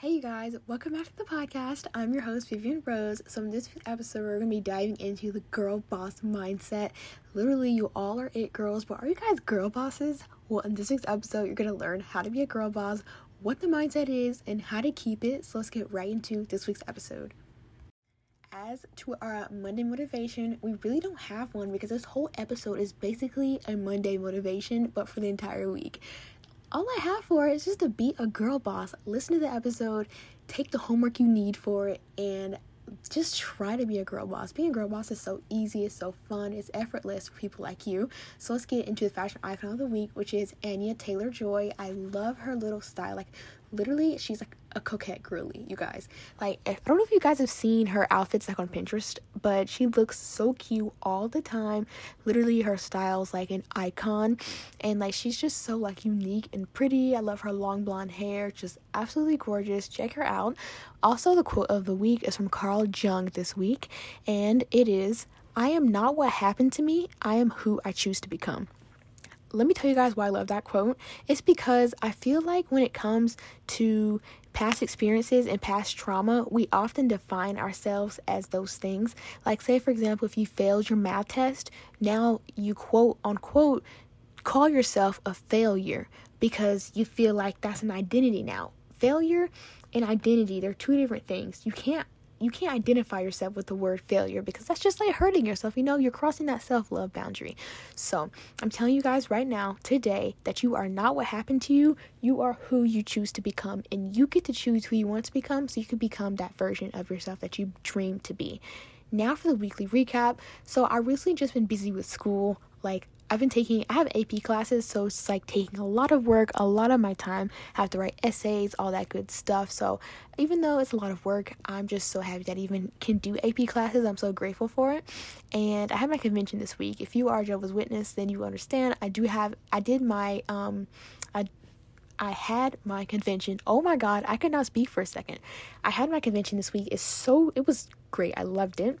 Hey you guys, welcome back to the podcast. I'm your host Vivian Rose. So in this episode, we're gonna be diving into the girl boss mindset. Literally, you all are it girls, but are you guys girl bosses? Well, in this week's episode, you're gonna learn how to be a girl boss, what the mindset is, and how to keep it. So let's get right into this week's episode. As to our Monday motivation, we really don't have one because this whole episode is basically a Monday motivation, but for the entire week all I have for it is just to be a girl boss. Listen to the episode, take the homework you need for it, and just try to be a girl boss. Being a girl boss is so easy, it's so fun, it's effortless for people like you. So let's get into the fashion icon of the week, which is Anya Taylor Joy. I love her little style. Like literally she's like a coquette girly you guys. Like i don't know if you guys have seen her outfits like on pinterest but she looks so cute all the time. Literally her style's like an icon. And like she's just so like unique and pretty. I love her long blonde hair. Just absolutely gorgeous. Check her out. Also the quote of the week is from carl jung this week and it is i am not what happened to me. I am who i choose to become let me tell you guys why I love that quote. It's because I feel like when it comes to past experiences and past trauma, we often define ourselves as those things. Like, say, for example, if you failed your math test, now you quote unquote call yourself a failure because you feel like that's an identity now. Failure and identity, they're two different things. You can't you can't identify yourself with the word failure because that's just like hurting yourself. You know, you're crossing that self love boundary. So, I'm telling you guys right now, today, that you are not what happened to you. You are who you choose to become, and you get to choose who you want to become so you can become that version of yourself that you dream to be. Now for the weekly recap. So, I recently just been busy with school. Like, I've been taking I have AP classes, so it's like taking a lot of work, a lot of my time. I have to write essays, all that good stuff. So even though it's a lot of work, I'm just so happy that I even can do AP classes. I'm so grateful for it. And I have my convention this week. If you are Jehovah's Witness, then you understand. I do have I did my um I I had my convention. Oh my god, I could not speak for a second. I had my convention this week. It's so it was great. I loved it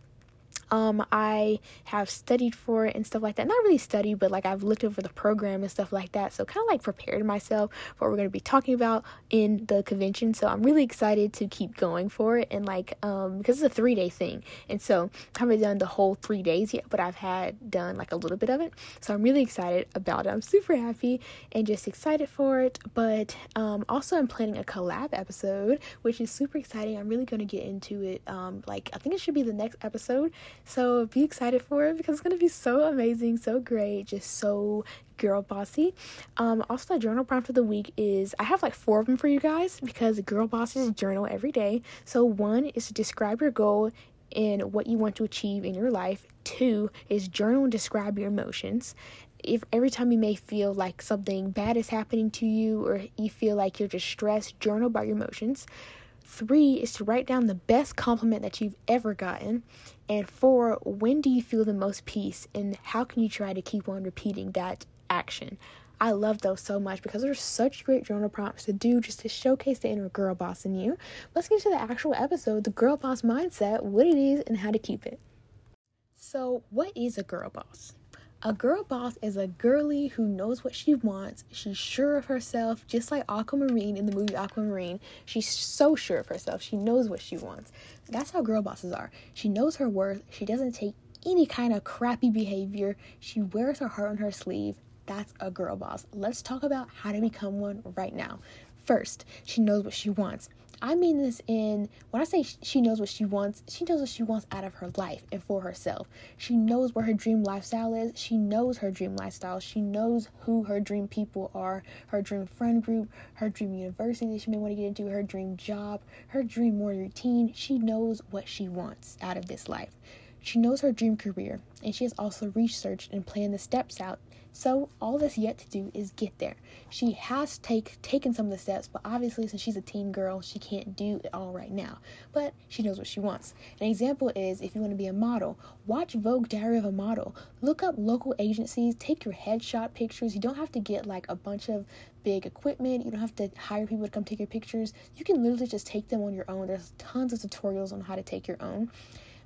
um I have studied for it and stuff like that. Not really studied, but like I've looked over the program and stuff like that. So kind of like prepared myself for what we're going to be talking about in the convention. So I'm really excited to keep going for it and like um because it's a 3-day thing. And so I haven't done the whole 3 days yet, but I've had done like a little bit of it. So I'm really excited about it. I'm super happy and just excited for it. But um also I'm planning a collab episode, which is super exciting. I'm really going to get into it um like I think it should be the next episode. So be excited for it because it's gonna be so amazing, so great, just so girl bossy. Um, also, the journal prompt of the week is I have like four of them for you guys because girl bosses journal every day. So one is to describe your goal and what you want to achieve in your life. Two is journal and describe your emotions. If every time you may feel like something bad is happening to you or you feel like you're just stressed, journal about your emotions. Three is to write down the best compliment that you've ever gotten. And four, when do you feel the most peace and how can you try to keep on repeating that action? I love those so much because they're such great journal prompts to do just to showcase the inner girl boss in you. Let's get to the actual episode the girl boss mindset, what it is, and how to keep it. So, what is a girl boss? A girl boss is a girly who knows what she wants. She's sure of herself, just like Aquamarine in the movie Aquamarine. She's so sure of herself. She knows what she wants. That's how girl bosses are. She knows her worth. She doesn't take any kind of crappy behavior. She wears her heart on her sleeve. That's a girl boss. Let's talk about how to become one right now. First, she knows what she wants. I mean this in when I say she knows what she wants, she knows what she wants out of her life and for herself. She knows where her dream lifestyle is. She knows her dream lifestyle. She knows who her dream people are, her dream friend group, her dream university that she may want to get into, her dream job, her dream morning routine. She knows what she wants out of this life. She knows her dream career, and she has also researched and planned the steps out so all that's yet to do is get there. She has take taken some of the steps, but obviously since she's a teen girl, she can't do it all right now. But she knows what she wants. An example is if you want to be a model, watch Vogue Diary of a Model. Look up local agencies, take your headshot pictures. You don't have to get like a bunch of big equipment. You don't have to hire people to come take your pictures. You can literally just take them on your own. There's tons of tutorials on how to take your own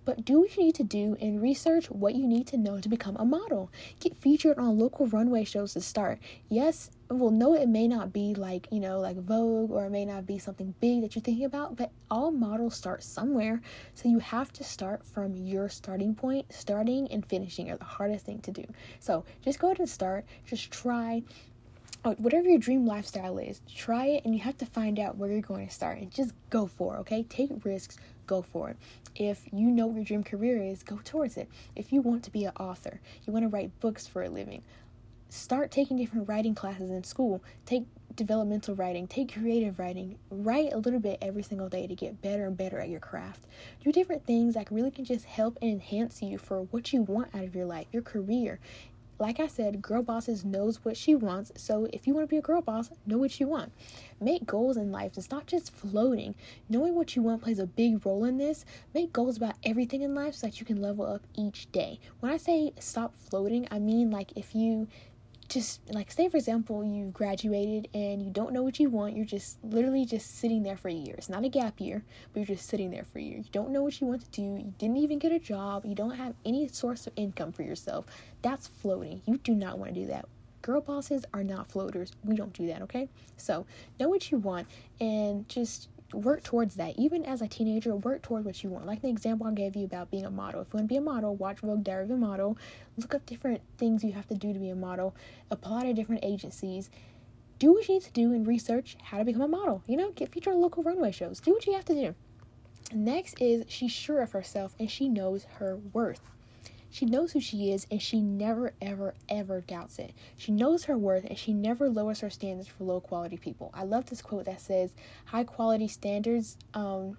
But do what you need to do and research what you need to know to become a model. Get featured on local runway shows to start. Yes, well, no, it may not be like, you know, like Vogue or it may not be something big that you're thinking about, but all models start somewhere. So you have to start from your starting point. Starting and finishing are the hardest thing to do. So just go ahead and start. Just try uh, whatever your dream lifestyle is, try it and you have to find out where you're going to start and just go for it, okay? Take risks, go for it. If you know what your dream career is, go towards it. If you want to be an author, you want to write books for a living, start taking different writing classes in school. Take developmental writing, take creative writing, write a little bit every single day to get better and better at your craft. Do different things that really can just help and enhance you for what you want out of your life, your career like I said, girl bosses knows what she wants. So if you want to be a girl boss, know what you want. Make goals in life. It's not just floating. Knowing what you want plays a big role in this. Make goals about everything in life so that you can level up each day. When I say stop floating, I mean like if you just like say for example you graduated and you don't know what you want you're just literally just sitting there for a year. It's not a gap year but you're just sitting there for a year. You don't know what you want to do. You didn't even get a job. You don't have any source of income for yourself. That's floating. You do not want to do that. Girl bosses are not floaters. We don't do that okay? So know what you want and just work towards that. Even as a teenager, work towards what you want. Like the example I gave you about being a model. If you want to be a model, watch Vogue Diary of a Model. Look up different things you have to do to be a model. Apply to different agencies. Do what you need to do and research how to become a model. You know, get featured on local runway shows. Do what you have to do. Next is she's sure of herself and she knows her worth. She knows who she is and she never, ever, ever doubts it. She knows her worth and she never lowers her standards for low quality people. I love this quote that says, high quality standards, um,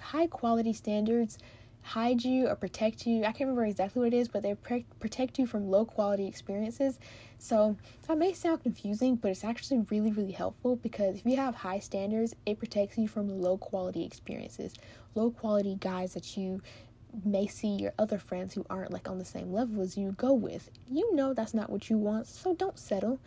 high quality standards hide you or protect you. I can't remember exactly what it is, but they pre- protect you from low quality experiences. So that may sound confusing, but it's actually really, really helpful because if you have high standards, it protects you from low quality experiences, low quality guys that you may see your other friends who aren't like on the same level as you go with. You know that's not what you want, so don't settle.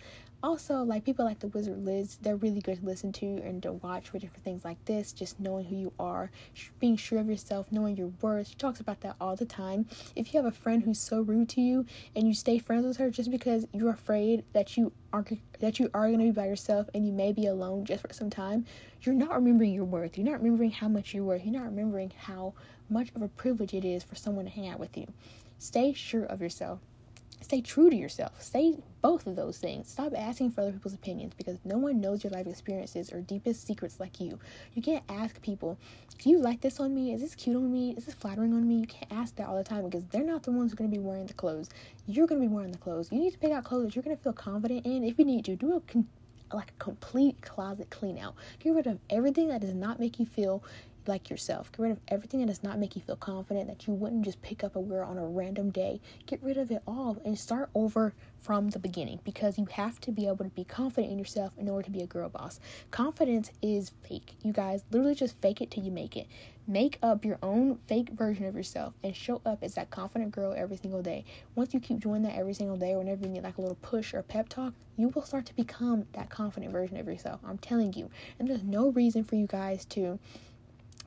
Also, like people like the Wizard Liz, they're really good to listen to and to watch for different things like this. Just knowing who you are, being sure of yourself, knowing your worth. She talks about that all the time. If you have a friend who's so rude to you and you stay friends with her just because you're afraid that you are that you are going to be by yourself and you may be alone just for some time, you're not remembering your worth. You're not remembering how much you're worth. You're not remembering how much of a privilege it is for someone to hang out with you. Stay sure of yourself. Stay true to yourself. Say both of those things. Stop asking for other people's opinions because no one knows your life experiences or deepest secrets like you. You can't ask people, Do you like this on me? Is this cute on me? Is this flattering on me? You can't ask that all the time because they're not the ones who are going to be wearing the clothes. You're going to be wearing the clothes. You need to pick out clothes that you're going to feel confident in. If you need to, do a like a complete closet clean out. Get rid of everything that does not make you feel like yourself. Get rid of everything that does not make you feel confident that you wouldn't just pick up a wear on a random day. Get rid of it all and start over from the beginning because you have to be able to be confident in yourself in order to be a girl boss. Confidence is fake. You guys literally just fake it till you make it. Make up your own fake version of yourself and show up as that confident girl every single day. Once you keep doing that every single day, or whenever you need like a little push or pep talk, you will start to become that confident version of yourself. I'm telling you. And there's no reason for you guys to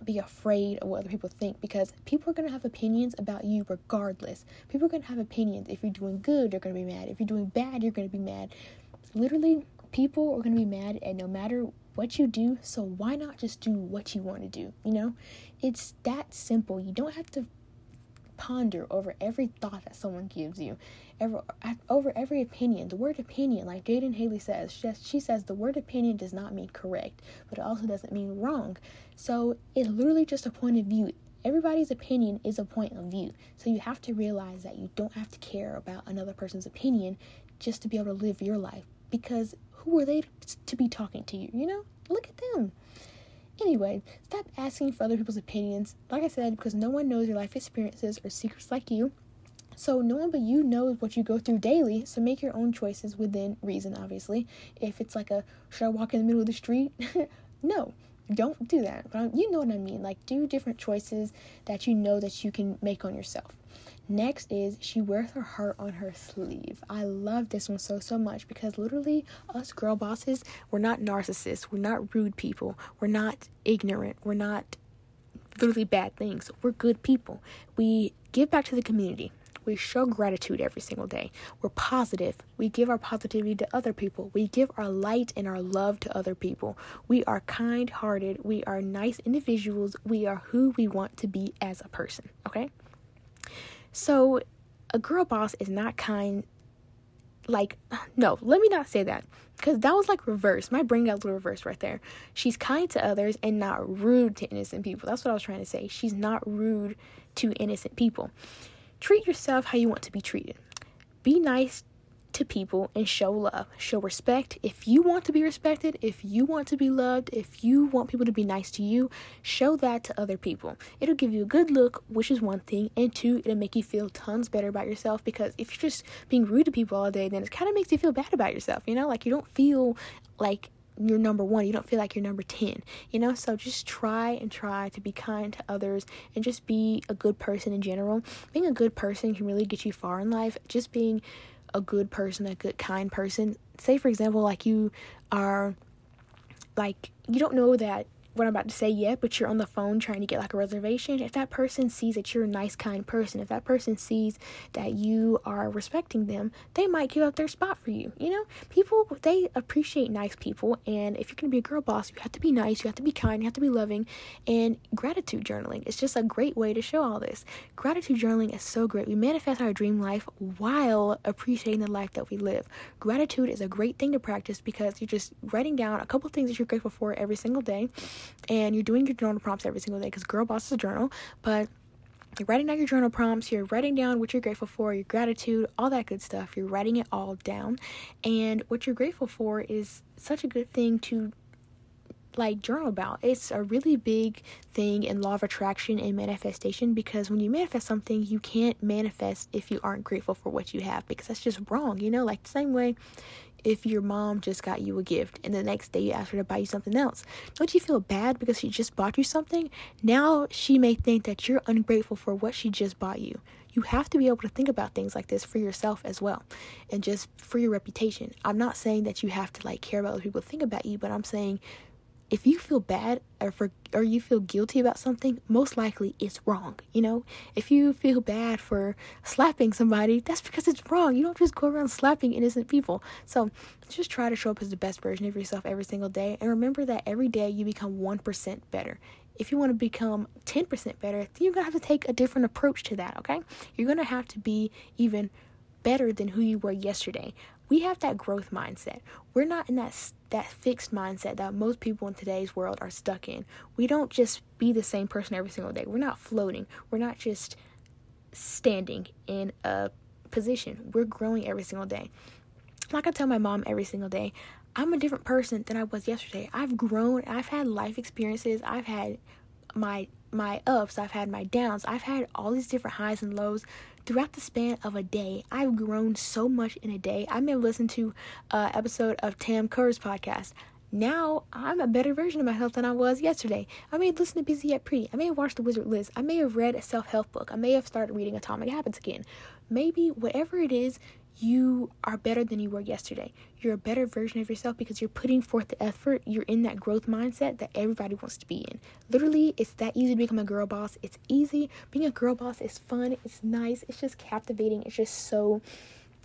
be afraid of what other people think because people are going to have opinions about you regardless. People are going to have opinions. If you're doing good, they're going to be mad. If you're doing bad, you're going to be mad. Literally, people are going to be mad and no matter what you do, so why not just do what you want to do? You know, it's that simple. You don't have to ponder over every thought that someone gives you, ever, over every opinion. The word opinion, like Jaden Haley says, she, she says the word opinion does not mean correct, but it also doesn't mean wrong. So it's literally just a point of view. Everybody's opinion is a point of view. So you have to realize that you don't have to care about another person's opinion just to be able to live your life. Because who are they to be talking to you? You know? Look at them. Anyway, stop asking for other people's opinions. Like I said, because no one knows your life experiences or secrets like you. So no one but you knows what you go through daily. So make your own choices within reason, obviously. If it's like a should I walk in the middle of the street? no don't do that. You know what I mean. Like, do different choices that you know that you can make on yourself. Next is she wears her heart on her sleeve. I love this one so, so much because literally, us girl bosses, we're not narcissists. We're not rude people. We're not ignorant. We're not literally bad things. We're good people. We give back to the community. We show gratitude every single day. We're positive. We give our positivity to other people. We give our light and our love to other people. We are kind hearted. We are nice individuals. We are who we want to be as a person. Okay? So, a girl boss is not kind. Like, no, let me not say that. Because that was like reverse. My brain got a little reverse right there. She's kind to others and not rude to innocent people. That's what I was trying to say. She's not rude to innocent people. Treat yourself how you want to be treated. Be nice to people and show love, show respect. If you want to be respected, if you want to be loved, if you want people to be nice to you, show that to other people. It'll give you a good look, which is one thing, and two, it'll make you feel tons better about yourself because if you're just being rude to people all day, then it kind of makes you feel bad about yourself, you know? Like you don't feel like you're number one. You don't feel like you're number 10, you know? So just try and try to be kind to others and just be a good person in general. Being a good person can really get you far in life. Just being a good person, a good, kind person. Say, for example, like you are, like, you don't know that what I'm about to say yet, but you're on the phone trying to get like a reservation, if that person sees that you're a nice, kind person, if that person sees that you are respecting them, they might give up their spot for you. You know, people, they appreciate nice people. And if you're going to be a girl boss, you have to be nice, you have to be kind, you have to be loving. And gratitude journaling is just a great way to show all this. Gratitude journaling is so great. We manifest our dream life while appreciating the life that we live. Gratitude is a great thing to practice because you're just writing down a couple things that you're grateful for every single day and you're doing your journal prompts every single day because Girl Boss is a journal, but you're writing down your journal prompts, you're writing down what you're grateful for, your gratitude, all that good stuff. You're writing it all down. And what you're grateful for is such a good thing to like journal about. It's a really big thing in law of attraction and manifestation because when you manifest something, you can't manifest if you aren't grateful for what you have because that's just wrong, you know? Like the same way if your mom just got you a gift and the next day you ask her to buy you something else. Don't you feel bad because she just bought you something? Now she may think that you're ungrateful for what she just bought you. You have to be able to think about things like this for yourself as well and just for your reputation. I'm not saying that you have to like care about what people think about you, but I'm saying if you feel bad or for or you feel guilty about something, most likely it's wrong. You know, if you feel bad for slapping somebody, that's because it's wrong. You don't just go around slapping innocent people. So just try to show up as the best version of yourself every single day, and remember that every day you become one percent better. If you want to become 10% better, then you're going to have to take a different approach to that, okay? You're going to have to be even better than who you were yesterday we have that growth mindset. We're not in that that fixed mindset that most people in today's world are stuck in. We don't just be the same person every single day. We're not floating. We're not just standing in a position. We're growing every single day. Like I tell my mom every single day, I'm a different person than I was yesterday. I've grown. I've had life experiences. I've had my my ups. I've had my downs. I've had all these different highs and lows throughout the span of a day, I've grown so much in a day. I may have listened to an episode of Tam Kaur's podcast. Now I'm a better version of myself than I was yesterday. I may have listened to Busy Yet Pretty. I may have watched The Wizard Liz. I may have read a self help book. I may have started reading Atomic Habits again. Maybe whatever it is, you are better than you were yesterday. You're a better version of yourself because you're putting forth the effort. You're in that growth mindset that everybody wants to be in. Literally, it's that easy to become a girl boss. It's easy. Being a girl boss is fun. It's nice. It's just captivating. It's just so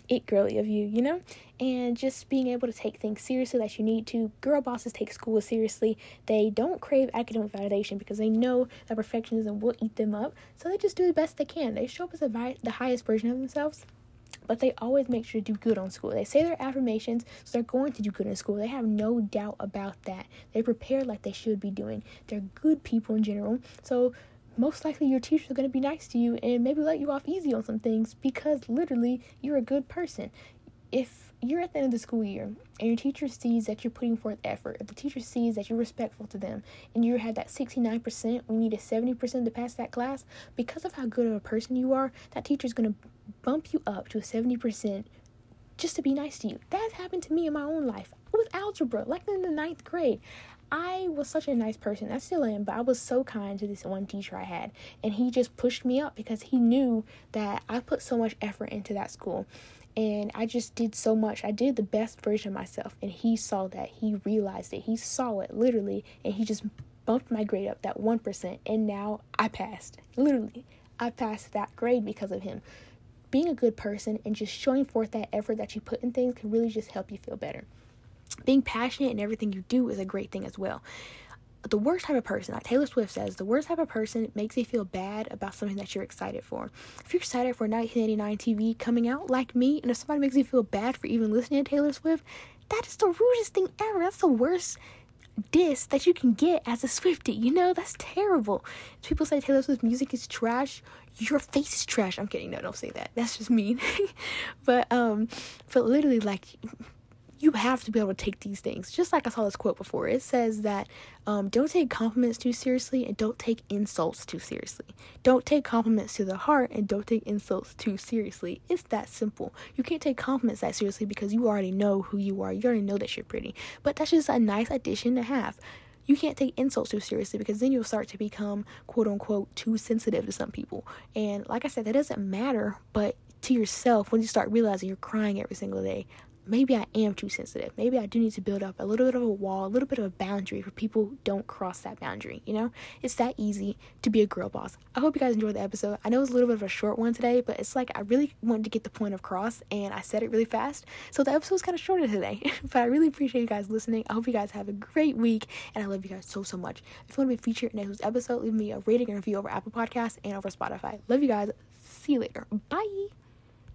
it girly of you, you know? And just being able to take things seriously that you need to. Girl bosses take school seriously. They don't crave academic validation because they know that perfectionism will eat them up. So they just do the best they can. They show up as the, the highest version of themselves but they always make sure to do good on school. They say their affirmations, so they're going to do good in school. They have no doubt about that. They prepare like they should be doing. They're good people in general. So most likely your teachers are going to be nice to you and maybe let you off easy on some things because literally you're a good person. If you're at the end of the school year and your teacher sees that you're putting forth effort, if the teacher sees that you're respectful to them and you have that 69%, we need a 70% to pass that class, because of how good of a person you are, that teacher's going to bump you up to a 70% just to be nice to you. That has happened to me in my own life with algebra, like in the ninth grade. I was such a nice person. I still am, but I was so kind to this one teacher I had. And he just pushed me up because he knew that I put so much effort into that school. And I just did so much. I did the best version of myself. And he saw that. He realized it. He saw it literally. And he just bumped my grade up that 1%, and now I passed. Literally, I passed that grade because of him. Being a good person and just showing forth that effort that you put in things can really just help you feel better. Being passionate in everything you do is a great thing as well the worst type of person, like Taylor Swift says, the worst type of person makes you feel bad about something that you're excited for. If you're excited for 1989 TV coming out, like me, and if somebody makes you feel bad for even listening to Taylor Swift, that is the rudest thing ever. That's the worst diss that you can get as a Swiftie. You know, that's terrible. People say Taylor Swift's music is trash. Your face is trash. I'm kidding. No, don't say that. That's just mean. but um, but literally, like you have to be able to take these things. Just like I saw this quote before, it says that um, don't take compliments too seriously and don't take insults too seriously. Don't take compliments to the heart and don't take insults too seriously. It's that simple. You can't take compliments that seriously because you already know who you are. You already know that you're pretty. But that's just a nice addition to have. You can't take insults too seriously because then you'll start to become quote unquote too sensitive to some people. And like I said, that doesn't matter, but to yourself when you start realizing you're crying every single day maybe I am too sensitive. Maybe I do need to build up a little bit of a wall, a little bit of a boundary for people who don't cross that boundary. You know, it's that easy to be a girl boss. I hope you guys enjoyed the episode. I know it's a little bit of a short one today, but it's like I really wanted to get the point across and I said it really fast. So the episode's kind of shorter today, but I really appreciate you guys listening. I hope you guys have a great week and I love you guys so, so much. If you want to be featured in next week's episode, leave me a rating and review over Apple Podcasts and over Spotify. Love you guys. See you later. Bye.